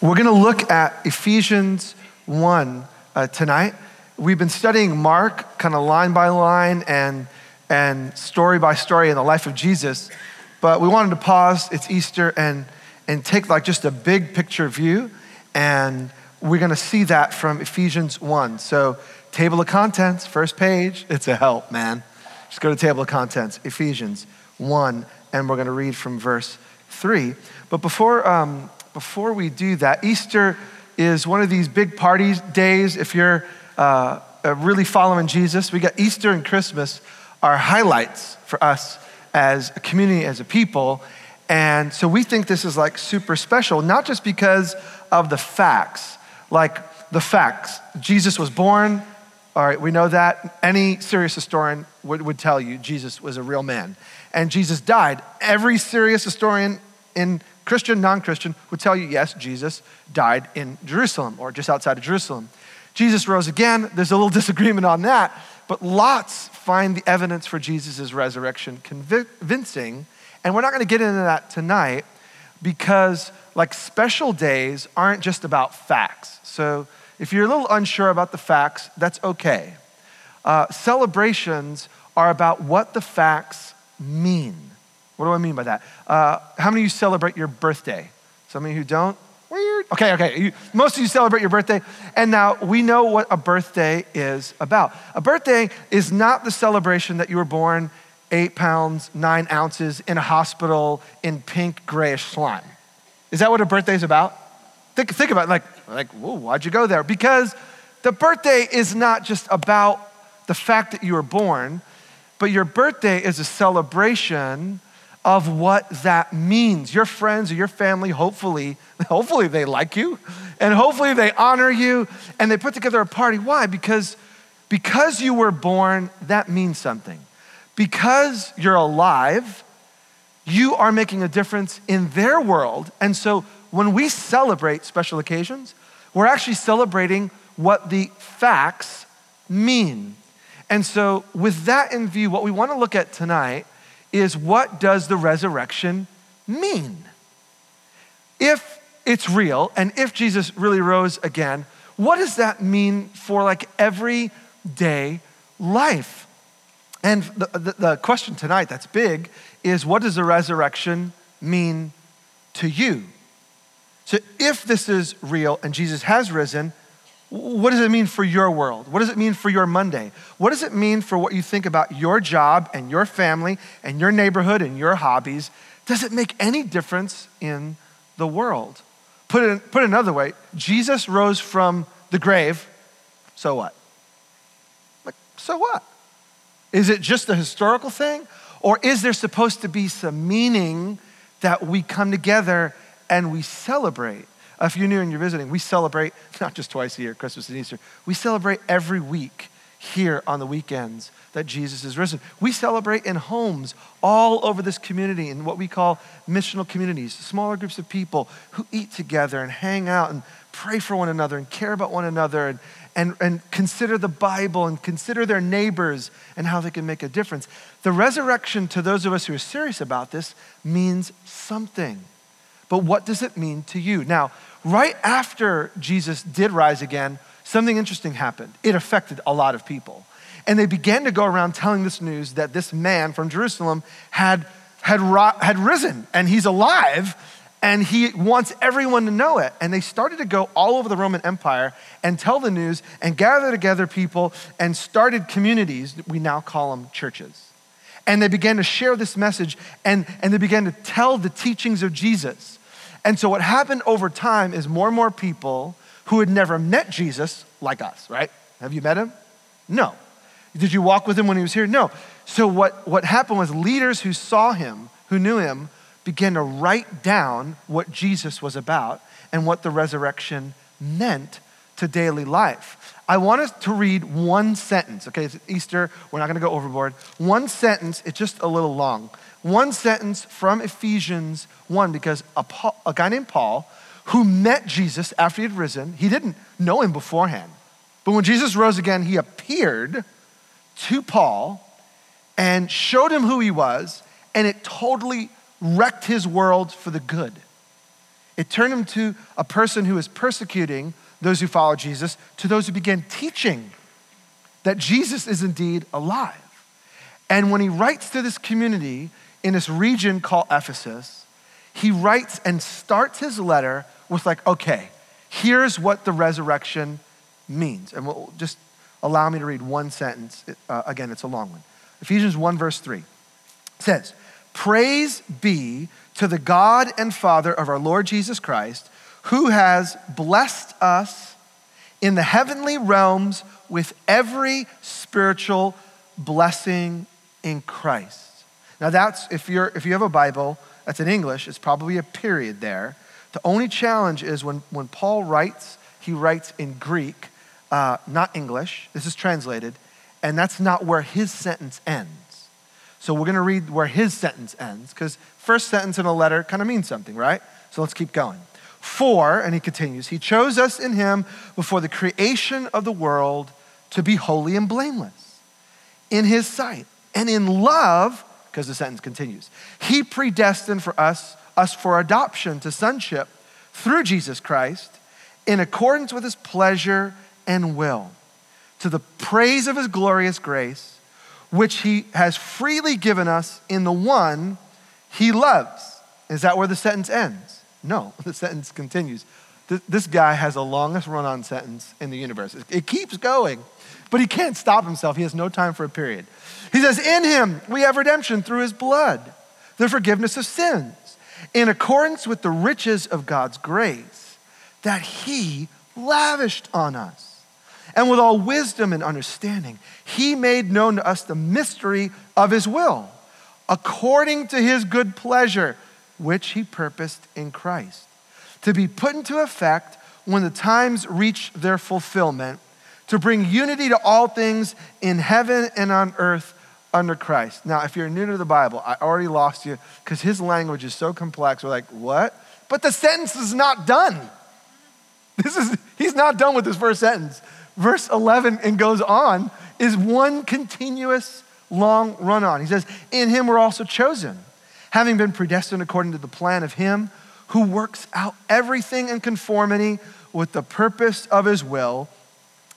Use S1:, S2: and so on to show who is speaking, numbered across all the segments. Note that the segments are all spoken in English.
S1: we're going to look at Ephesians 1 uh, tonight. We've been studying Mark kind of line by line and, and story by story in the life of Jesus, but we wanted to pause, it's Easter, and, and take like just a big picture view, and we're going to see that from Ephesians 1. So, table of contents, first page, it's a help, man. Just go to table of contents, Ephesians 1, and we're going to read from verse 3. But before, um, before we do that, Easter is one of these big party days. If you're uh, uh, really following Jesus, we got Easter and Christmas are highlights for us as a community, as a people. And so we think this is like super special, not just because of the facts, like the facts. Jesus was born, all right, we know that. Any serious historian would, would tell you Jesus was a real man. And Jesus died. Every serious historian in Christian, non Christian, would tell you, yes, Jesus died in Jerusalem or just outside of Jerusalem. Jesus rose again. There's a little disagreement on that, but lots find the evidence for Jesus' resurrection convincing. And we're not going to get into that tonight because, like, special days aren't just about facts. So, if you're a little unsure about the facts, that's okay. Uh, celebrations are about what the facts mean. What do I mean by that? Uh, how many of you celebrate your birthday? Some of you who don't? Weird. Okay, okay. You, most of you celebrate your birthday. And now we know what a birthday is about. A birthday is not the celebration that you were born eight pounds, nine ounces in a hospital in pink grayish slime. Is that what a birthday is about? Think, think about it. Like, like, whoa, why'd you go there? Because the birthday is not just about the fact that you were born, but your birthday is a celebration of what that means. Your friends or your family, hopefully, hopefully they like you and hopefully they honor you and they put together a party. Why? Because because you were born, that means something. Because you're alive, you are making a difference in their world. And so when we celebrate special occasions, we're actually celebrating what the facts mean. And so, with that in view, what we want to look at tonight is what does the resurrection mean? If it's real and if Jesus really rose again, what does that mean for like everyday life? And the, the, the, question tonight that's big is what does the resurrection mean to you? So if this is real and Jesus has risen, what does it mean for your world? What does it mean for your Monday? What does it mean for what you think about your job and your family and your neighborhood and your hobbies? Does it make any difference in the world? Put it, put it another way Jesus rose from the grave, so what? Like, so what? Is it just a historical thing? Or is there supposed to be some meaning that we come together and we celebrate? If you're new and you're visiting, we celebrate not just twice a year, Christmas and Easter, we celebrate every week here on the weekends that Jesus is risen. We celebrate in homes all over this community in what we call missional communities, smaller groups of people who eat together and hang out and pray for one another and care about one another and, and, and consider the Bible and consider their neighbors and how they can make a difference. The resurrection, to those of us who are serious about this, means something. But what does it mean to you? Now, right after Jesus did rise again, something interesting happened. It affected a lot of people. And they began to go around telling this news that this man from Jerusalem had, had, had risen and he's alive and he wants everyone to know it. And they started to go all over the Roman Empire and tell the news and gather together people and started communities. We now call them churches. And they began to share this message and, and they began to tell the teachings of Jesus. And so what happened over time is more and more people who had never met Jesus, like us, right? Have you met him? No. Did you walk with him when he was here? No. So what, what happened was leaders who saw him, who knew him, began to write down what Jesus was about and what the resurrection meant to daily life. I want us to read one sentence. Okay, it's Easter. We're not going to go overboard. One sentence, it's just a little long one sentence from Ephesians 1 because a, Paul, a guy named Paul, who met Jesus after he had risen, he didn't know him beforehand. But when Jesus rose again, he appeared to Paul and showed him who he was, and it totally wrecked his world for the good. It turned him to a person who is persecuting those who follow Jesus, to those who began teaching that Jesus is indeed alive. And when he writes to this community in this region called Ephesus, he writes and starts his letter with, like, okay, here's what the resurrection means. And we'll just allow me to read one sentence. Uh, again, it's a long one. Ephesians 1, verse 3 says, Praise be to the God and Father of our Lord Jesus Christ, who has blessed us in the heavenly realms with every spiritual blessing in Christ. Now that's if you're if you have a Bible that's in English, it's probably a period there. The only challenge is when, when Paul writes, he writes in Greek, uh, not English. This is translated, and that's not where his sentence ends. So we're going to read where his sentence ends, because first sentence in a letter kind of means something, right? So let's keep going. For, and he continues, he chose us in him before the creation of the world to be holy and blameless in his sight. And in love, because the sentence continues, he predestined for us us for adoption to sonship through Jesus Christ in accordance with his pleasure and will, to the praise of his glorious grace, which he has freely given us in the one he loves. Is that where the sentence ends? No, the sentence continues. This guy has the longest run on sentence in the universe. It keeps going, but he can't stop himself. He has no time for a period. He says, In him we have redemption through his blood, the forgiveness of sins, in accordance with the riches of God's grace that he lavished on us. And with all wisdom and understanding, he made known to us the mystery of his will, according to his good pleasure which he purposed in Christ, to be put into effect when the times reach their fulfillment, to bring unity to all things in heaven and on earth under Christ. Now, if you're new to the Bible, I already lost you because his language is so complex. We're like, what? But the sentence is not done. This is, he's not done with this first sentence. Verse 11 and goes on is one continuous long run on. He says, In him we're also chosen having been predestined according to the plan of Him who works out everything in conformity with the purpose of His will,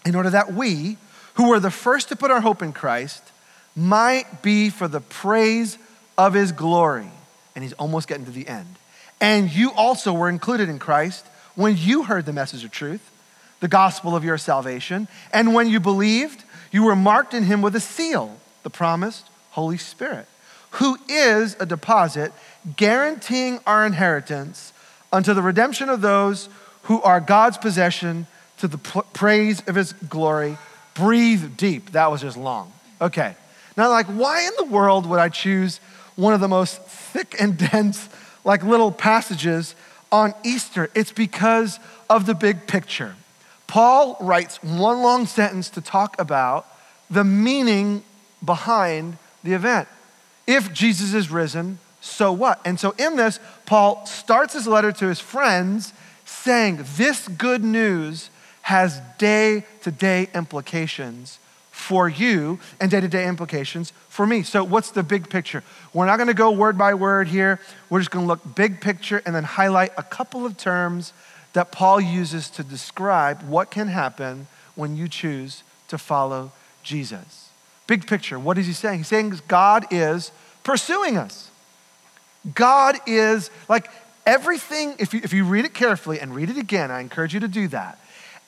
S1: in order that we, who were the first to put our hope in Christ, might be for the praise of His glory. And He's almost getting to the end. And you also were included in Christ when you heard the message of truth, the gospel of your salvation. And when you believed, you were marked in Him with a seal, the promised Holy Spirit who is a deposit guaranteeing our inheritance unto the redemption of those who are God's possession to the praise of his glory. Breathe deep. That was just long. Okay. Now, like, why in the world would I choose one of the most thick and dense, like, little passages on Easter? It's because of the big picture. Paul writes one long sentence to talk about the meaning behind the event. If Jesus is risen, so what? And so in this, Paul starts his letter to his friends saying, This good news has day to day implications for you and day to day implications for me. So, what's the big picture? We're not going to go word by word here. We're just going to look big picture and then highlight a couple of terms that Paul uses to describe what can happen when you choose to follow Jesus. Big picture, what is he saying? He's saying God is pursuing us. God is like everything, if you, if you read it carefully and read it again, I encourage you to do that.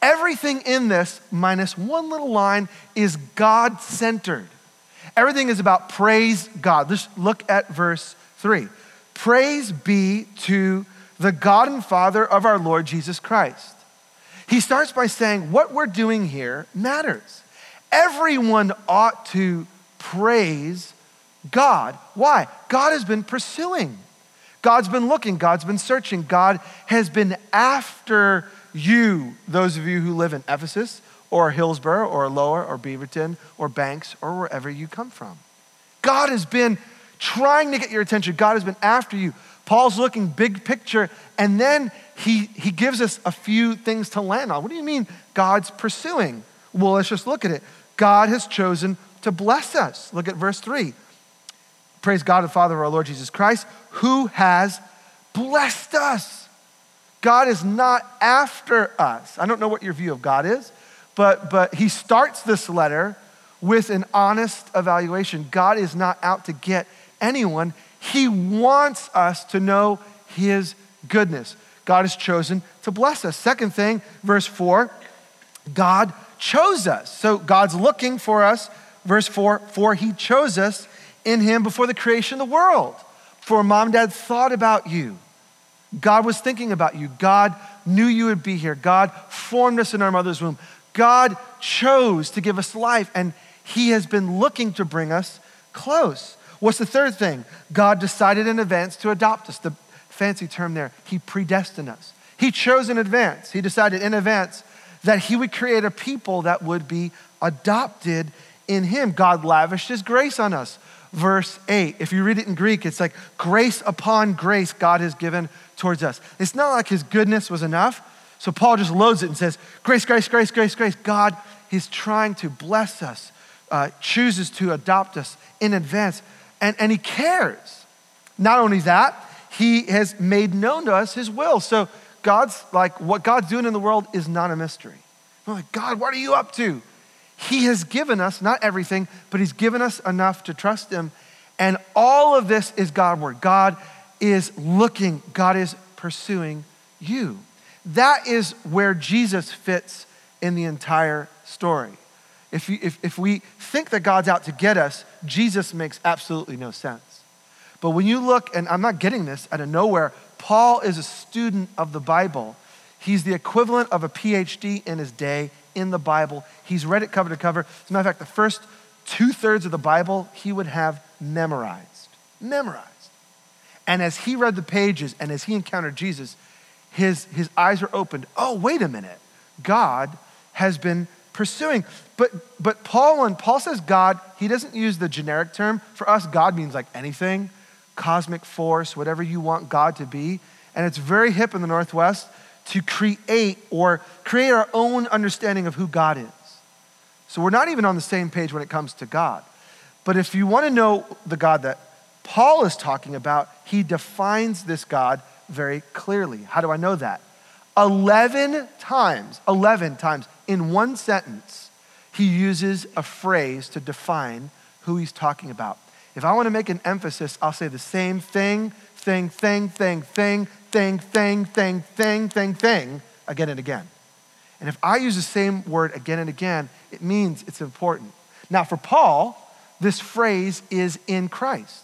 S1: Everything in this, minus one little line, is God centered. Everything is about praise God. Just look at verse three. Praise be to the God and Father of our Lord Jesus Christ. He starts by saying, What we're doing here matters. Everyone ought to praise God. Why? God has been pursuing. God's been looking. God's been searching. God has been after you, those of you who live in Ephesus or Hillsboro or Aloha or Beaverton or Banks or wherever you come from. God has been trying to get your attention. God has been after you. Paul's looking big picture, and then he, he gives us a few things to land on. What do you mean God's pursuing? Well, let's just look at it. God has chosen to bless us. Look at verse 3. Praise God, the Father of our Lord Jesus Christ, who has blessed us. God is not after us. I don't know what your view of God is, but, but he starts this letter with an honest evaluation. God is not out to get anyone, He wants us to know His goodness. God has chosen to bless us. Second thing, verse 4, God chose us. So God's looking for us. Verse 4, for He chose us in Him before the creation of the world. For mom and dad thought about you. God was thinking about you. God knew you would be here. God formed us in our mother's womb. God chose to give us life, and He has been looking to bring us close. What's the third thing? God decided in advance to adopt us. The fancy term there, He predestined us. He chose in advance. He decided in advance that He would create a people that would be adopted in Him. God lavished His grace on us. Verse 8, if you read it in Greek, it's like grace upon grace God has given towards us. It's not like His goodness was enough. So Paul just loads it and says, Grace, grace, grace, grace, grace. God, He's trying to bless us, uh, chooses to adopt us in advance, and, and He cares. Not only that, He has made known to us His will. So God's like, what God's doing in the world is not a mystery. We're like, God, what are you up to? He has given us, not everything, but He's given us enough to trust Him. And all of this is Godward. God is looking, God is pursuing you. That is where Jesus fits in the entire story. If, you, if, if we think that God's out to get us, Jesus makes absolutely no sense. But when you look, and I'm not getting this out of nowhere, Paul is a student of the Bible. He's the equivalent of a PhD in his day in the Bible. He's read it cover to cover. As a matter of fact, the first two thirds of the Bible he would have memorized. Memorized. And as he read the pages and as he encountered Jesus, his, his eyes were opened. Oh, wait a minute. God has been pursuing. But, but Paul, when Paul says God, he doesn't use the generic term. For us, God means like anything, cosmic force, whatever you want God to be. And it's very hip in the Northwest to create or create our own understanding of who God is. So we're not even on the same page when it comes to God. But if you want to know the God that Paul is talking about, he defines this God very clearly. How do I know that? 11 times, 11 times in one sentence, he uses a phrase to define who he's talking about. If I want to make an emphasis, I'll say the same thing, thing, thing, thing, thing, thing, thing, thing, thing, thing, thing, again and again. And if I use the same word again and again, it means it's important. Now, for Paul, this phrase is in Christ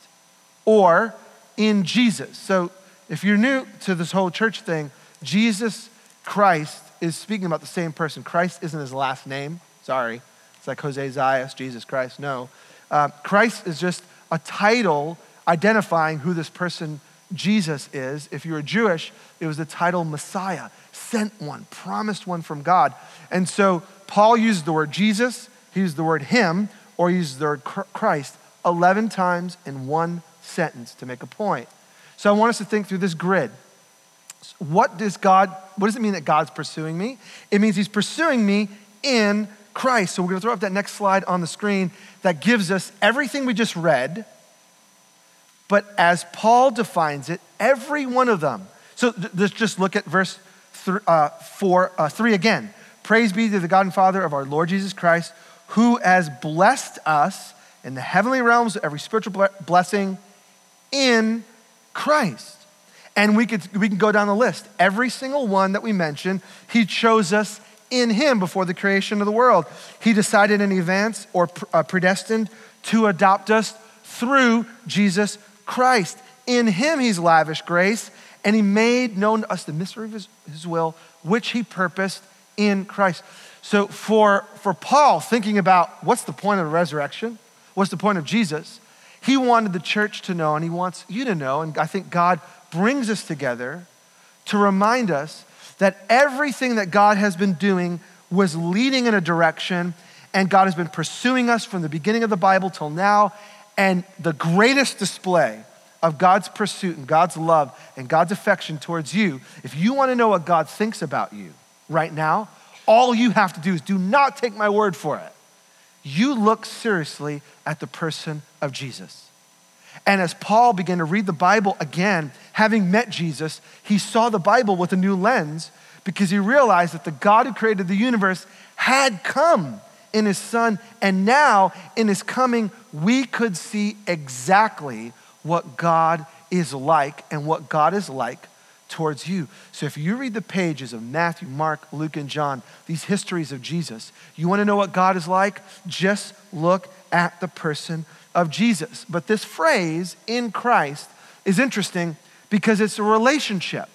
S1: or in Jesus. So if you're new to this whole church thing, Jesus Christ is speaking about the same person. Christ isn't his last name. Sorry. It's like Jose Zayas, Jesus Christ. No. Uh, Christ is just a title identifying who this person Jesus is. If you were Jewish, it was the title Messiah, sent one, promised one from God. And so Paul used the word Jesus, he used the word him, or he used the word Christ 11 times in one sentence to make a point. So I want us to think through this grid. What does God, what does it mean that God's pursuing me? It means he's pursuing me in Christ. So we're going to throw up that next slide on the screen that gives us everything we just read, but as Paul defines it, every one of them. So let's just look at verse th- uh, four, uh, 3 again. Praise be to the God and Father of our Lord Jesus Christ, who has blessed us in the heavenly realms with every spiritual blessing in Christ. And we, could, we can go down the list. Every single one that we mentioned, he chose us in him before the creation of the world. He decided in advance or uh, predestined to adopt us through Jesus Christ. In him, he's lavished grace, and he made known to us the mystery of his, his will, which he purposed in Christ. So, for, for Paul, thinking about what's the point of the resurrection, what's the point of Jesus, he wanted the church to know, and he wants you to know, and I think God brings us together to remind us that everything that God has been doing was leading in a direction, and God has been pursuing us from the beginning of the Bible till now. And the greatest display of God's pursuit and God's love and God's affection towards you, if you want to know what God thinks about you right now, all you have to do is do not take my word for it. You look seriously at the person of Jesus. And as Paul began to read the Bible again, having met Jesus, he saw the Bible with a new lens because he realized that the God who created the universe had come in his son. And now, in his coming, we could see exactly what God is like and what God is like towards you. So if you read the pages of Matthew, Mark, Luke, and John, these histories of Jesus, you want to know what God is like? Just look at the person of Jesus. But this phrase, in Christ, is interesting because it's a relationship.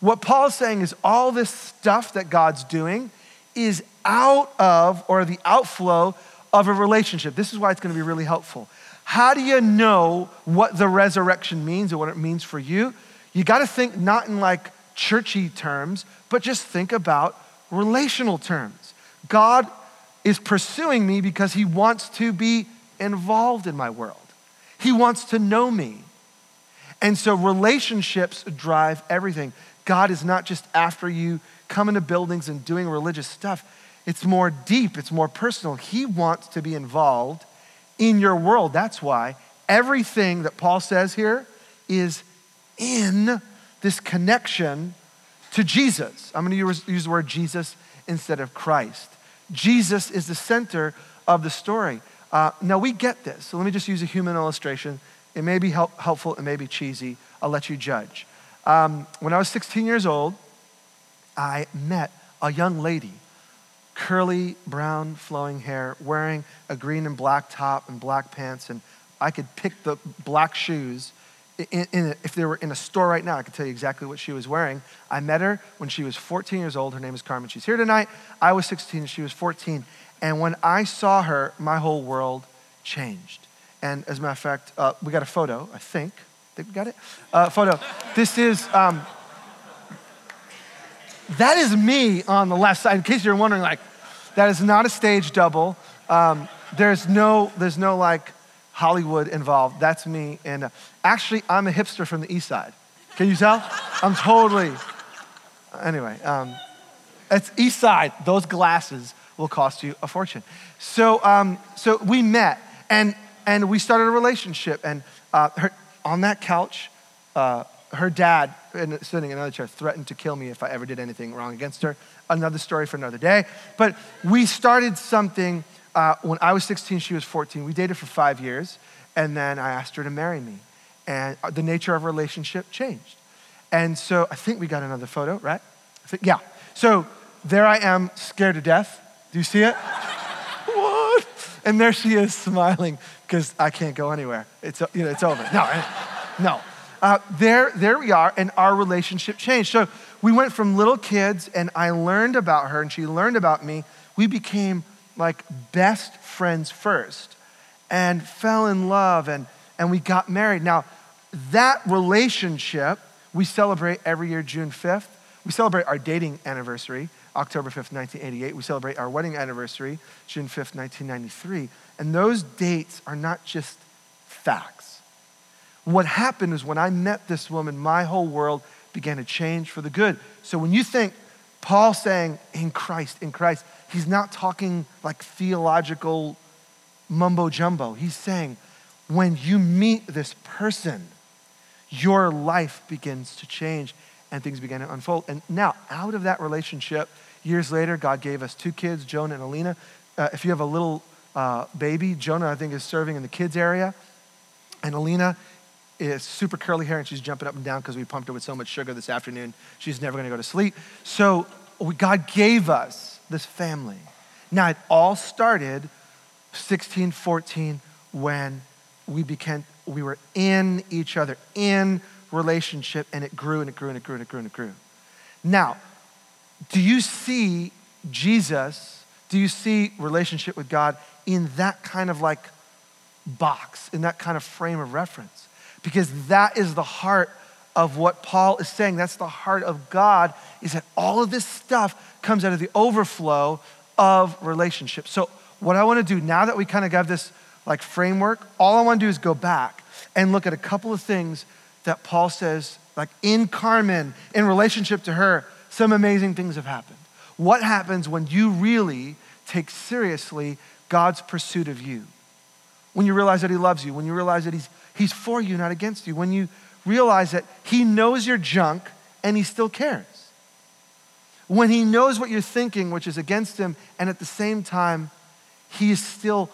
S1: What Paul's saying is all this stuff that God's doing is out of or the outflow of a relationship. This is why it's going to be really helpful. How do you know what the resurrection means or what it means for you? You got to think not in like churchy terms, but just think about relational terms. God is pursuing me because he wants to be involved in my world. He wants to know me. And so relationships drive everything. God is not just after you coming to buildings and doing religious stuff. It's more deep, it's more personal. He wants to be involved in your world. That's why everything that Paul says here is in this connection to Jesus. I'm going to use the word Jesus instead of Christ. Jesus is the center of the story. Uh, now, we get this. So let me just use a human illustration. It may be help, helpful, it may be cheesy. I'll let you judge. Um, when I was 16 years old, I met a young lady, curly, brown, flowing hair, wearing a green and black top and black pants, and I could pick the black shoes. In, in, if they were in a store right now, I could tell you exactly what she was wearing. I met her when she was 14 years old. Her name is Carmen. She's here tonight. I was 16 and she was 14. And when I saw her, my whole world changed. And as a matter of fact, uh, we got a photo, I think. I think we got it? Uh, photo. This is, um, that is me on the left side. In case you're wondering, like, that is not a stage double. Um, there's no, there's no like Hollywood involved. That's me. And uh, actually, I'm a hipster from the east side. Can you tell? I'm totally. Anyway, um, it's east side. Those glasses will cost you a fortune. So, um, so we met and, and we started a relationship. And uh, her, on that couch, uh, her dad, sitting in another chair, threatened to kill me if I ever did anything wrong against her. Another story for another day. But we started something uh, when I was 16, she was 14. We dated for five years, and then I asked her to marry me. And the nature of our relationship changed. And so I think we got another photo, right? Think, yeah. So there I am, scared to death do you see it? what? And there she is smiling because I can't go anywhere. It's, you know, it's over. No, no. Uh, there, there we are, and our relationship changed. So we went from little kids, and I learned about her, and she learned about me. We became like best friends first and fell in love, and, and we got married. Now, that relationship we celebrate every year, June 5th. We celebrate our dating anniversary. October 5th, 1988. We celebrate our wedding anniversary, June 5th, 1993. And those dates are not just facts. What happened is when I met this woman, my whole world began to change for the good. So when you think Paul saying in Christ, in Christ, he's not talking like theological mumbo jumbo. He's saying when you meet this person, your life begins to change and things began to unfold. And now, out of that relationship, Years later, God gave us two kids, Jonah and Alina. Uh, if you have a little uh, baby, Jonah, I think, is serving in the kids' area. And Alina is super curly hair and she's jumping up and down because we pumped her with so much sugar this afternoon. She's never going to go to sleep. So God gave us this family. Now, it all started 16, 14 when we became, we were in each other, in relationship, and it grew and it grew and it grew and it grew and it grew. Now, do you see Jesus? Do you see relationship with God in that kind of like box, in that kind of frame of reference? Because that is the heart of what Paul is saying. That's the heart of God, is that all of this stuff comes out of the overflow of relationship. So, what I want to do now that we kind of got this like framework, all I want to do is go back and look at a couple of things that Paul says, like in Carmen, in relationship to her, some amazing things have happened. What happens when you really take seriously God's pursuit of you? When you realize that He loves you, when you realize that He's, He's for you, not against you. When you realize that He knows your junk and He still cares. When He knows what you're thinking, which is against Him, and at the same time, He is still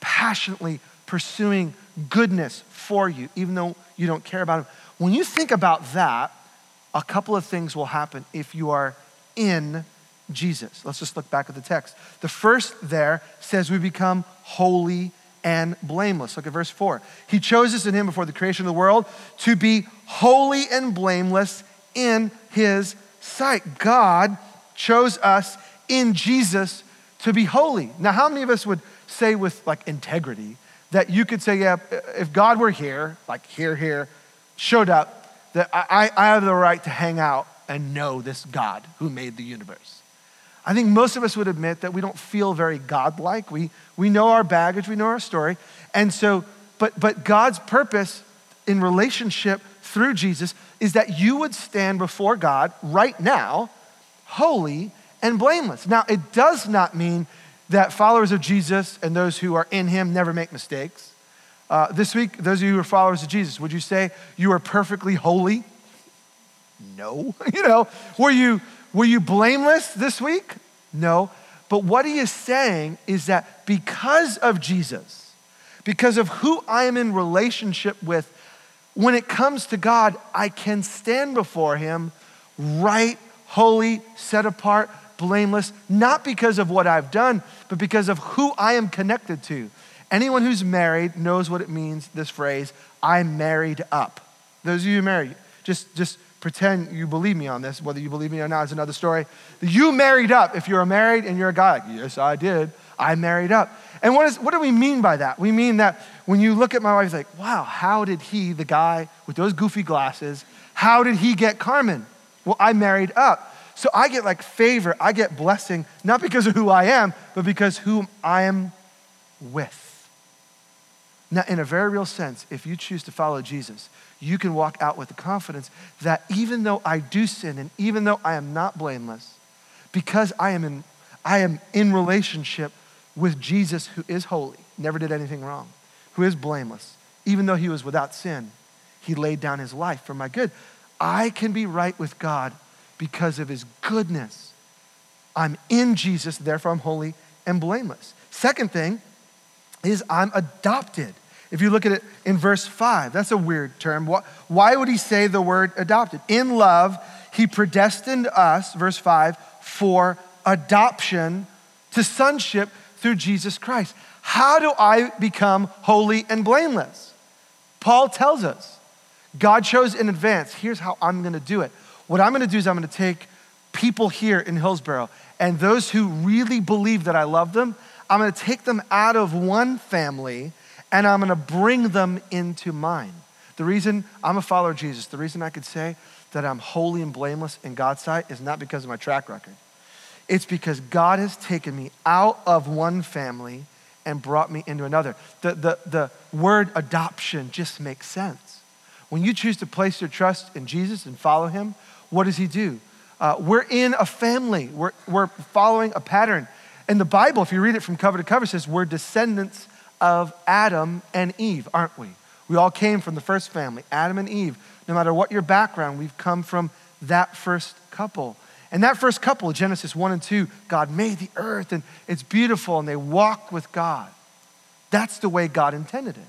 S1: passionately pursuing goodness for you, even though you don't care about Him. When you think about that, a couple of things will happen if you are in Jesus. Let's just look back at the text. The first there says we become holy and blameless. Look at verse 4. He chose us in him before the creation of the world to be holy and blameless in his sight. God chose us in Jesus to be holy. Now, how many of us would say with like integrity that you could say, yeah, if God were here, like here, here, showed up, that I, I have the right to hang out and know this God who made the universe? I think most of us would admit that we don't feel very godlike. We, we know our baggage, we know our story. And so, but, but God's purpose in relationship through Jesus is that you would stand before God right now, holy and blameless. Now, it does not mean that followers of Jesus and those who are in Him never make mistakes. Uh, this week, those of you who are followers of Jesus, would you say you are perfectly holy? No. you know, were you were you blameless this week? No. But what he is saying is that because of Jesus, because of who I am in relationship with, when it comes to God, I can stand before him right, holy, set apart, blameless, not because of what I've done, but because of who I am connected to. Anyone who's married knows what it means, this phrase, I'm married up. Those of you married, just, just pretend you believe me on this. Whether you believe me or not is another story. You married up. If you're married and you're a guy, like, yes, I did. I married up. And what, is, what do we mean by that? We mean that when you look at my wife, it's like, wow, how did he, the guy with those goofy glasses, how did he get Carmen? Well, I married up. So I get like favor, I get blessing, not because of who I am, but because whom I am with. Now, in a very real sense, if you choose to follow Jesus, you can walk out with the confidence that even though I do sin and even though I am not blameless, because I am in, I am in relationship with Jesus who is holy, never did anything wrong, who is blameless, even though he was without sin, he laid down his life for my good. I can be right with God because of his goodness. I'm in Jesus, therefore I'm holy and blameless. Second thing is I'm adopted. If you look at it in verse 5, that's a weird term. Why would he say the word adopted? In love, he predestined us, verse 5, for adoption to sonship through Jesus Christ. How do I become holy and blameless? Paul tells us God chose in advance. Here's how I'm going to do it. What I'm going to do is I'm going to take people here in Hillsboro and those who really believe that I love them, I'm going to take them out of one family and I'm going to bring them into mine. The reason I'm a follower of Jesus, the reason I could say that I'm holy and blameless in God's sight is not because of my track record. It's because God has taken me out of one family and brought me into another. The, the, the word adoption just makes sense. When you choose to place your trust in Jesus and follow him, what does he do? Uh, we're in a family, we're, we're following a pattern. And the Bible, if you read it from cover to cover, says we're descendants of Adam and Eve, aren't we? We all came from the first family, Adam and Eve. No matter what your background, we've come from that first couple. And that first couple, Genesis 1 and 2, God made the earth and it's beautiful and they walk with God. That's the way God intended it.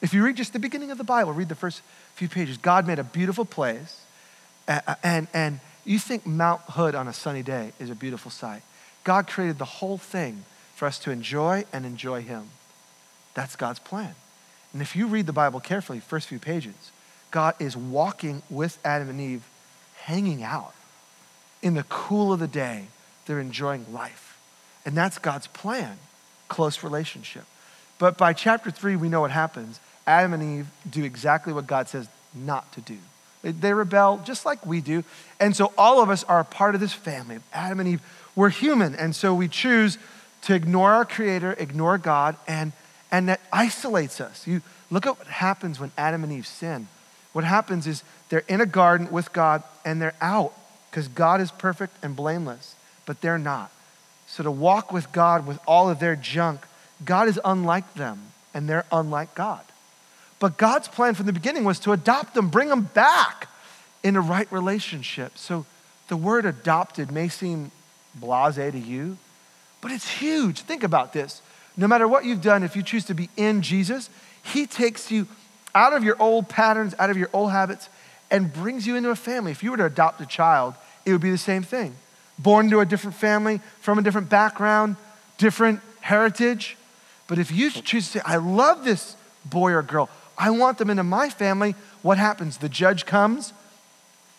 S1: If you read just the beginning of the Bible, read the first few pages. God made a beautiful place. And, and you think Mount Hood on a sunny day is a beautiful sight. God created the whole thing for us to enjoy and enjoy Him. That's God's plan. And if you read the Bible carefully, first few pages, God is walking with Adam and Eve, hanging out. In the cool of the day, they're enjoying life. And that's God's plan close relationship. But by chapter three, we know what happens. Adam and Eve do exactly what God says not to do. They, rebel just like we do. And so all of us are a part of this family. of Adam and Eve, we're human. And so we choose to ignore our Creator, ignore God, and and that isolates us. You look at what happens when Adam and Eve sin. What happens is they're in a garden with God and they're out because God is perfect and blameless, but they're not. So to walk with God with all of their junk, God is unlike them and they're unlike God. But God's plan from the beginning was to adopt them, bring them back in a right relationship. So the word adopted may seem blase to you, but it's huge. Think about this. No matter what you've done, if you choose to be in Jesus, He takes you out of your old patterns, out of your old habits, and brings you into a family. If you were to adopt a child, it would be the same thing. Born into a different family, from a different background, different heritage. But if you choose to say, I love this boy or girl, I want them into my family, what happens? The judge comes,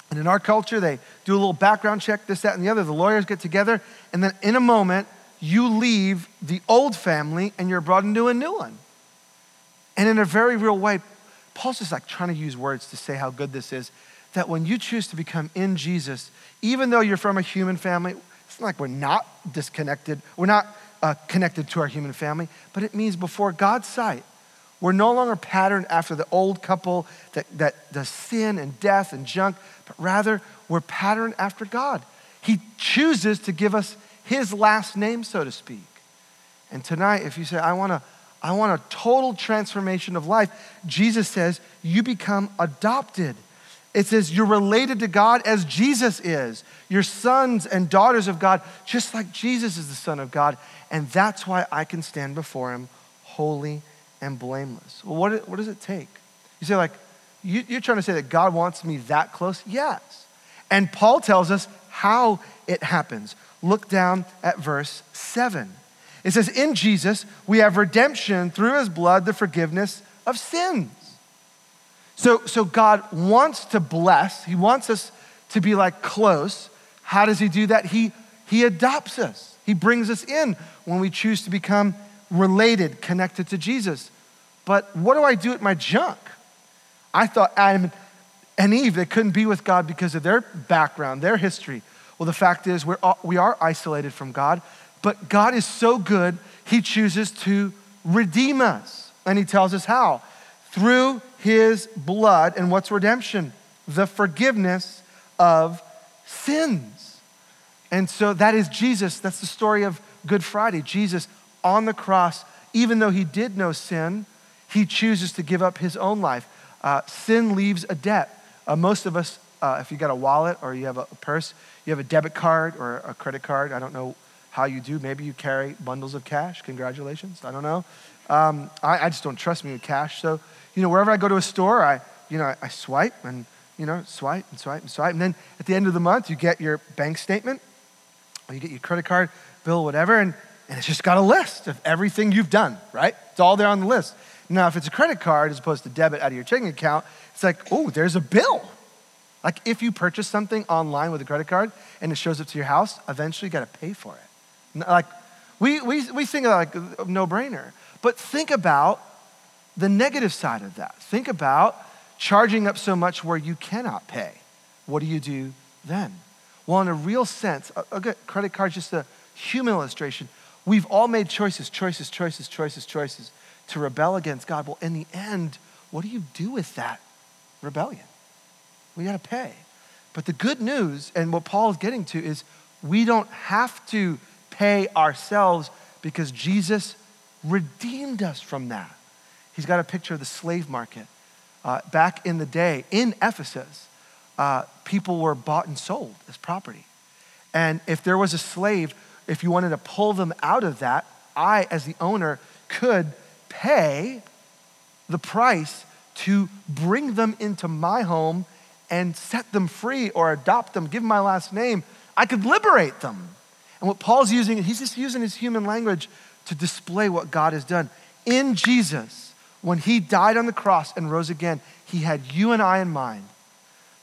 S1: and in our culture, they do a little background check, this, that, and the other. The lawyers get together, and then in a moment, you leave the old family and you're brought into a new one. And in a very real way, Paul's just like trying to use words to say how good this is. That when you choose to become in Jesus, even though you're from a human family, it's not like we're not disconnected, we're not uh, connected to our human family, but it means before God's sight, we're no longer patterned after the old couple that, that does sin and death and junk, but rather we're patterned after God. He chooses to give us his last name, so to speak. And tonight, if you say, I want to I want a total transformation of life. Jesus says, You become adopted. It says, You're related to God as Jesus is. You're sons and daughters of God, just like Jesus is the Son of God. And that's why I can stand before Him holy and blameless. Well, what, what does it take? You say, like, you, you're trying to say that God wants me that close? Yes. And Paul tells us how it happens. Look down at verse 7. It says, In Jesus, we have redemption through his blood, the forgiveness of sins. So, so God wants to bless, he wants us to be like close. How does he do that? He, he adopts us, he brings us in when we choose to become related, connected to Jesus. But what do I do with my junk? I thought Adam and Eve, they couldn't be with God because of their background, their history. Well, the fact is, we're, we are isolated from God. But God is so good, He chooses to redeem us. And He tells us how? Through His blood. And what's redemption? The forgiveness of sins. And so that is Jesus. That's the story of Good Friday. Jesus on the cross, even though He did no sin, He chooses to give up His own life. Uh, sin leaves a debt. Uh, most of us, uh, if you got a wallet or you have a purse, you have a debit card or a credit card. I don't know how you do. Maybe you carry bundles of cash. Congratulations. I don't know. Um, I, I, just don't trust me with cash. So, you know, wherever I go to a store, I, you know, I, I swipe and, you know, swipe and swipe and swipe. And then at the end of the month, you get your bank statement or you get your credit card bill, whatever, and, and it's just got a list of everything you've done, right? It's all there on the list. Now, if it's a credit card as opposed to debit out of your checking account, it's like, oh, there's a bill. Like if you purchase something online with a credit card and it shows up to your house, eventually you got to pay for it. Like, we, we, we think like a no brainer. But think about the negative side of that. Think about charging up so much where you cannot pay. What do you do then? Well, in a real sense, a, a credit card is just a human illustration. We've all made choices, choices, choices, choices, choices to rebel against God. Well, in the end, what do you do with that rebellion? We got to pay. But the good news, and what Paul is getting to, is we don't have to pay ourselves because Jesus redeemed us from that. He's got a picture of the slave market. Uh, back in the day in Ephesus, uh, people were bought and sold as property. And if there was a slave, if you wanted to pull them out of that, I, as the owner, could pay the price to bring them into my home and set them free or adopt them, give them my last name. I could liberate them. And what Paul's using, he's just using his human language to display what God has done. In Jesus, when he died on the cross and rose again, he had you and I in mind.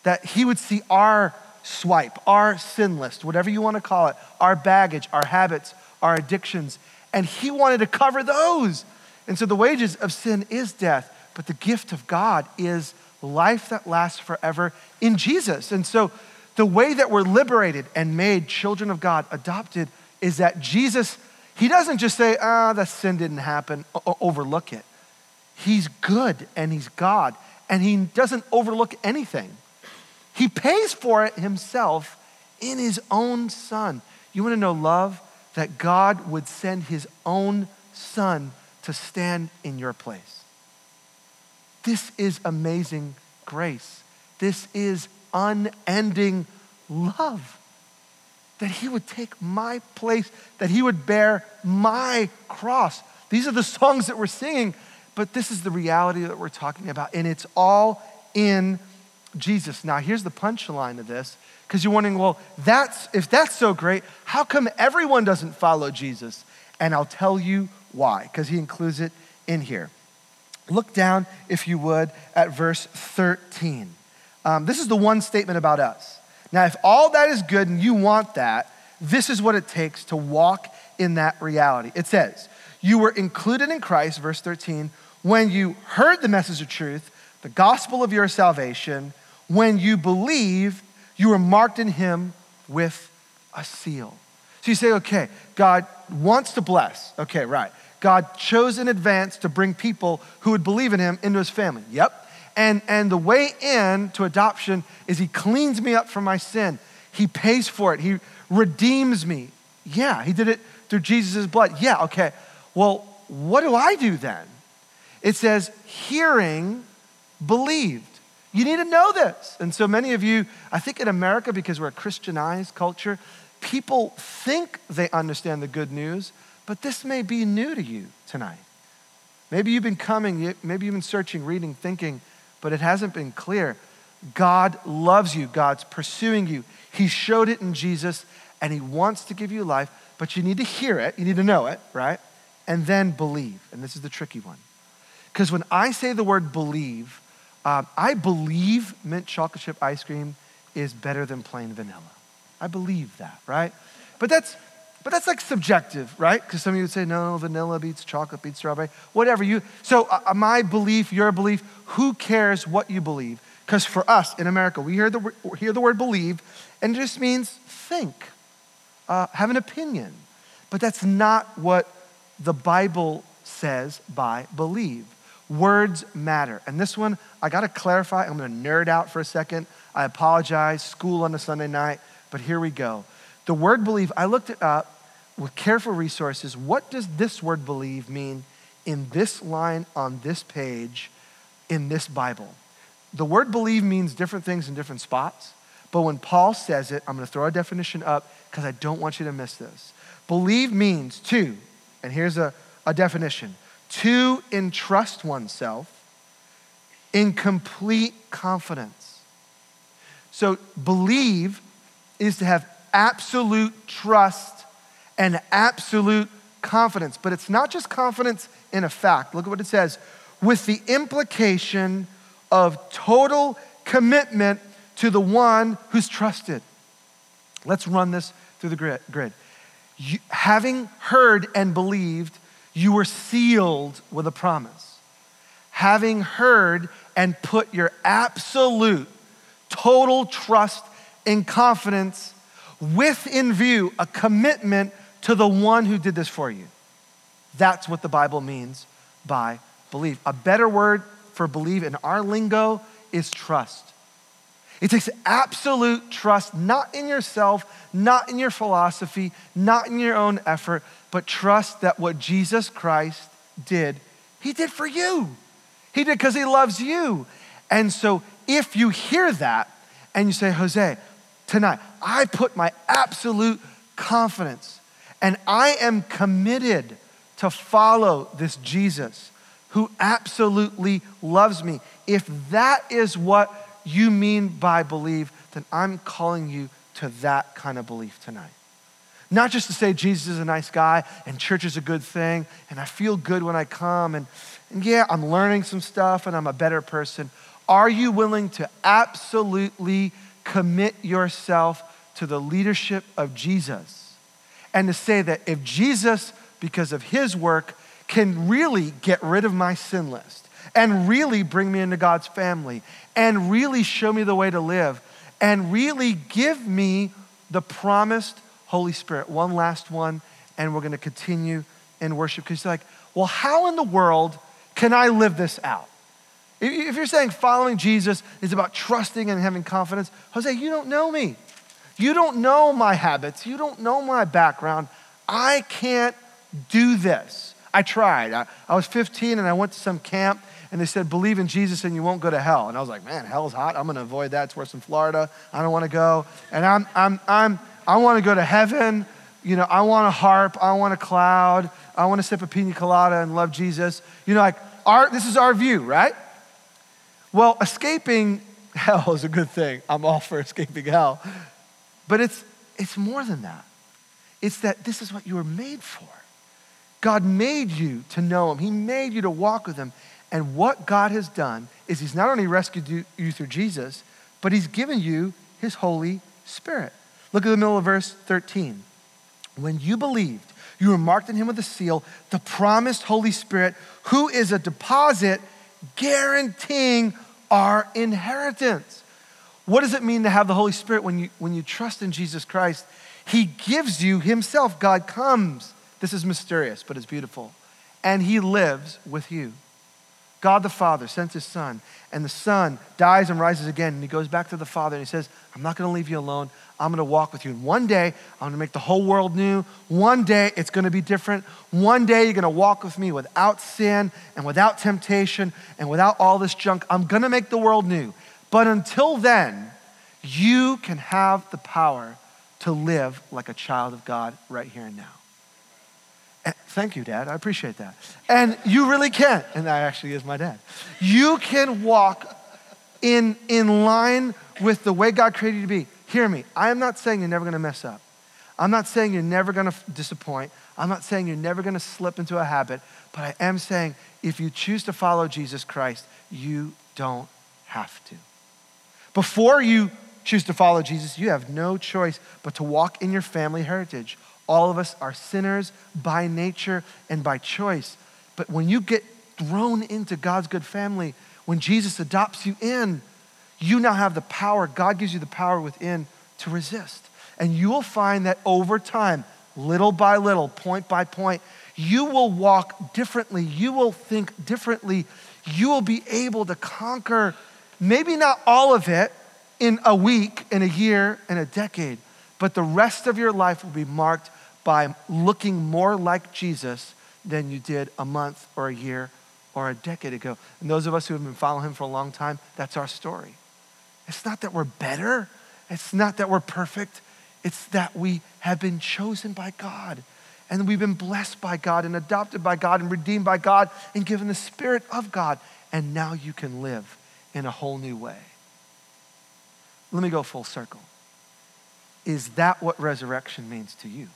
S1: That he would see our swipe, our sin list, whatever you want to call it, our baggage, our habits, our addictions, and he wanted to cover those. And so the wages of sin is death, but the gift of God is life that lasts forever in Jesus. And so the way that we're liberated and made children of God, adopted, is that Jesus, he doesn't just say, ah, that sin didn't happen, o- overlook it. He's good and he's God, and he doesn't overlook anything. He pays for it himself in his own son. You want to know love? That God would send his own son to stand in your place. This is amazing grace. This is unending love. That he would take my place, that he would bear my cross. These are the songs that we're singing, but this is the reality that we're talking about, and it's all in Jesus. Now, here's the punchline of this, because you're wondering, well, that's if that's so great, how come everyone doesn't follow Jesus? And I'll tell you why, because he includes it in here. Look down, if you would, at verse 13. Um, this is the one statement about us. Now, if all that is good and you want that, this is what it takes to walk in that reality. It says, You were included in Christ, verse 13, when you heard the message of truth, the gospel of your salvation. When you believe, you were marked in Him with a seal. So you say, okay, God wants to bless. Okay, right. God chose in advance to bring people who would believe in him into his family. Yep. And, and the way in to adoption is he cleans me up from my sin. He pays for it. He redeems me. Yeah, he did it through Jesus' blood. Yeah, okay. Well, what do I do then? It says, hearing, believed. You need to know this. And so many of you, I think in America, because we're a Christianized culture, people think they understand the good news, but this may be new to you tonight. Maybe you've been coming, maybe you've been searching, reading, thinking, but it hasn't been clear. God loves you, God's pursuing you. He showed it in Jesus, and He wants to give you life, but you need to hear it, you need to know it, right? And then believe. And this is the tricky one. Because when I say the word believe, um, I believe mint chocolate chip ice cream is better than plain vanilla. I believe that, right? But that's but that's like subjective, right? Because some of you would say, no, vanilla beats chocolate beats strawberry, whatever you. So, uh, uh, my belief, your belief, who cares what you believe? Because for us in America, we hear the, hear the word believe, and it just means think, uh, have an opinion. But that's not what the Bible says by believe. Words matter. And this one, I got to clarify. I'm going to nerd out for a second. I apologize. School on a Sunday night, but here we go. The word believe, I looked it up with careful resources, what does this word believe mean in this line on this page in this Bible? The word believe means different things in different spots, but when Paul says it, I'm going to throw a definition up because I don't want you to miss this. Believe means to, and here's a, a definition to entrust oneself in complete confidence. So, believe is to have absolute trust and absolute confidence. But it's not just confidence in a fact. Look at what it says with the implication of total commitment to the one who's trusted. Let's run this through the grid. You, having heard and believed, you were sealed with a promise. Having heard and put your absolute, total trust and confidence with in view a commitment to the one who did this for you. That's what the Bible means by believe. A better word for believe in our lingo is trust. It takes absolute trust, not in yourself, not in your philosophy, not in your own effort, but trust that what Jesus Christ did, he did for you. He did because he loves you. And so if you hear that and you say, Jose, tonight, I put my absolute confidence and I am committed to follow this Jesus who absolutely loves me. If that is what you mean by believe, then I'm calling you to that kind of belief tonight. Not just to say Jesus is a nice guy and church is a good thing and I feel good when I come and, and yeah, I'm learning some stuff and I'm a better person. Are you willing to absolutely commit yourself to the leadership of Jesus? And to say that if Jesus, because of his work, can really get rid of my sin list and really bring me into God's family and really show me the way to live and really give me the promised Holy Spirit. One last one, and we're going to continue in worship because you're like, well, how in the world can I live this out? If you're saying following Jesus is about trusting and having confidence, Jose, you don't know me. You don't know my habits. You don't know my background. I can't do this. I tried. I, I, was 15 and I went to some camp and they said, believe in Jesus and you won't go to hell. And I was like, man, hell's hot. I'm going to avoid that. It's worse in Florida. I don't want to go. And I'm, I'm, I'm, I want to go to heaven. You know, I want a harp. I want a cloud. I want to sip a pina colada and love Jesus. You know, like, our, this is our view, right? Well, escaping hell is a good thing. I'm all for escaping hell. But it's, it's more than that. It's that this is what you were made for. God made you to know Him, He made you to walk with Him. And what God has done is He's not only rescued you, you through Jesus, but He's given you His Holy Spirit. Look at the middle of verse 13. When you believed, you were marked in Him with a seal, the promised Holy Spirit, who is a deposit guaranteeing our inheritance. What does it mean to have the Holy Spirit when you, when you trust in Jesus Christ? He gives you Himself. God comes. This is mysterious, but it's beautiful. And He lives with you. God the Father sends His Son, and the Son dies and rises again, and He goes back to the Father and He says, I'm not going to leave you alone. I'm going to walk with you. And one day, I'm going to make the whole world new. One day, it's going to be different. One day, you're going to walk with me without sin and without temptation and without all this junk. I'm going to make the world new. But until then, you can have the power to live like a child of God right here and now. And thank you, Dad. I appreciate that. And you really can. And that actually is my dad. You can walk in, in line with the way God created you to be. Hear me. I am not saying you're never going to mess up. I'm not saying you're never going to disappoint. I'm not saying you're never going to slip into a habit. But I am saying if you choose to follow Jesus Christ, you don't have to. Before you choose to follow Jesus, you have no choice but to walk in your family heritage. All of us are sinners by nature and by choice. But when you get thrown into God's good family, when Jesus adopts you in, you now have the power, God gives you the power within to resist. And you will find that over time, little by little, point by point, you will walk differently. You will think differently. You will be able to conquer maybe not all of it in a week, in a year, in a decade, but the rest of your life will be marked by looking more like Jesus than you did a month or a year or a decade ago. And those of us who have been following him for a long time, that's our story. It's not that we're better, it's not that we're perfect, it's that we have been chosen by God. And we've been blessed by God and adopted by God and redeemed by God and given the Spirit of God. And now you can live in a whole new way. Let me go full circle. Is that what resurrection means to you?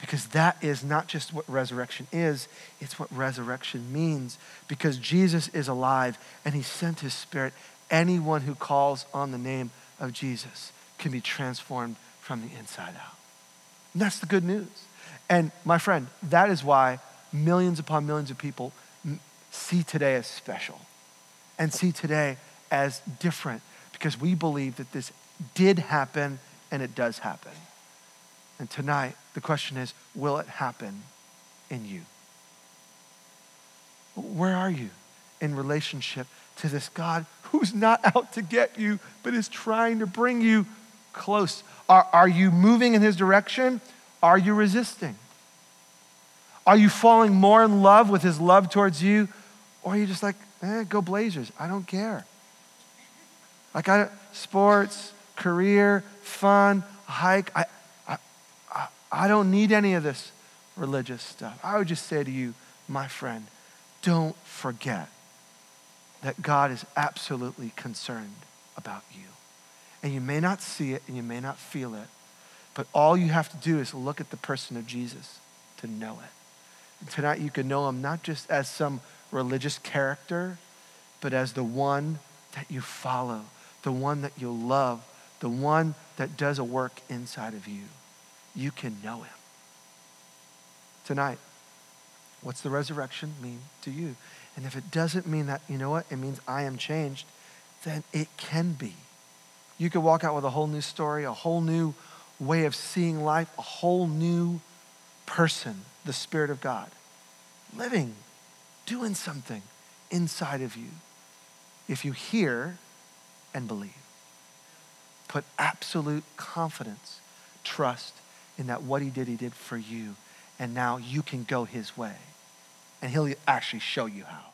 S1: Because that is not just what resurrection is, it's what resurrection means. Because Jesus is alive and he sent his spirit anyone who calls on the name of Jesus can be transformed from the inside out. And that's the good news. And my friend, that is why millions upon millions of people see today as special and see today as different because we believe that this did happen and it does happen. And tonight, the question is will it happen in you? Where are you in relationship to this God who's not out to get you, but is trying to bring you close. Are, are you moving in his direction? Are you resisting? Are you falling more in love with his love towards you? Or you're you just like, eh, go Blazers. I don't care. Like, I, sports, career, fun, hike. I, I, I, I don't need any of this religious stuff. I would just say to you, my friend, don't forget that God is absolutely concerned about you. And you may not see it and you may not feel it, but all you have to do is look at the person of Jesus to know it. And tonight you can know him not just as some religious character, but as the one that you follow, the one that you love, the one that does a work inside of you. You can know him. Tonight, what's the resurrection mean to you? And if it doesn't mean that, you know what? It means I am changed, then it can be. You could walk out with a whole new story, a whole new way of seeing life, a whole new person, the Spirit of God, living, doing something inside of you. If you hear and believe, put absolute confidence, trust in that what He did, He did for you. And now you can go His way and he'll actually show you how.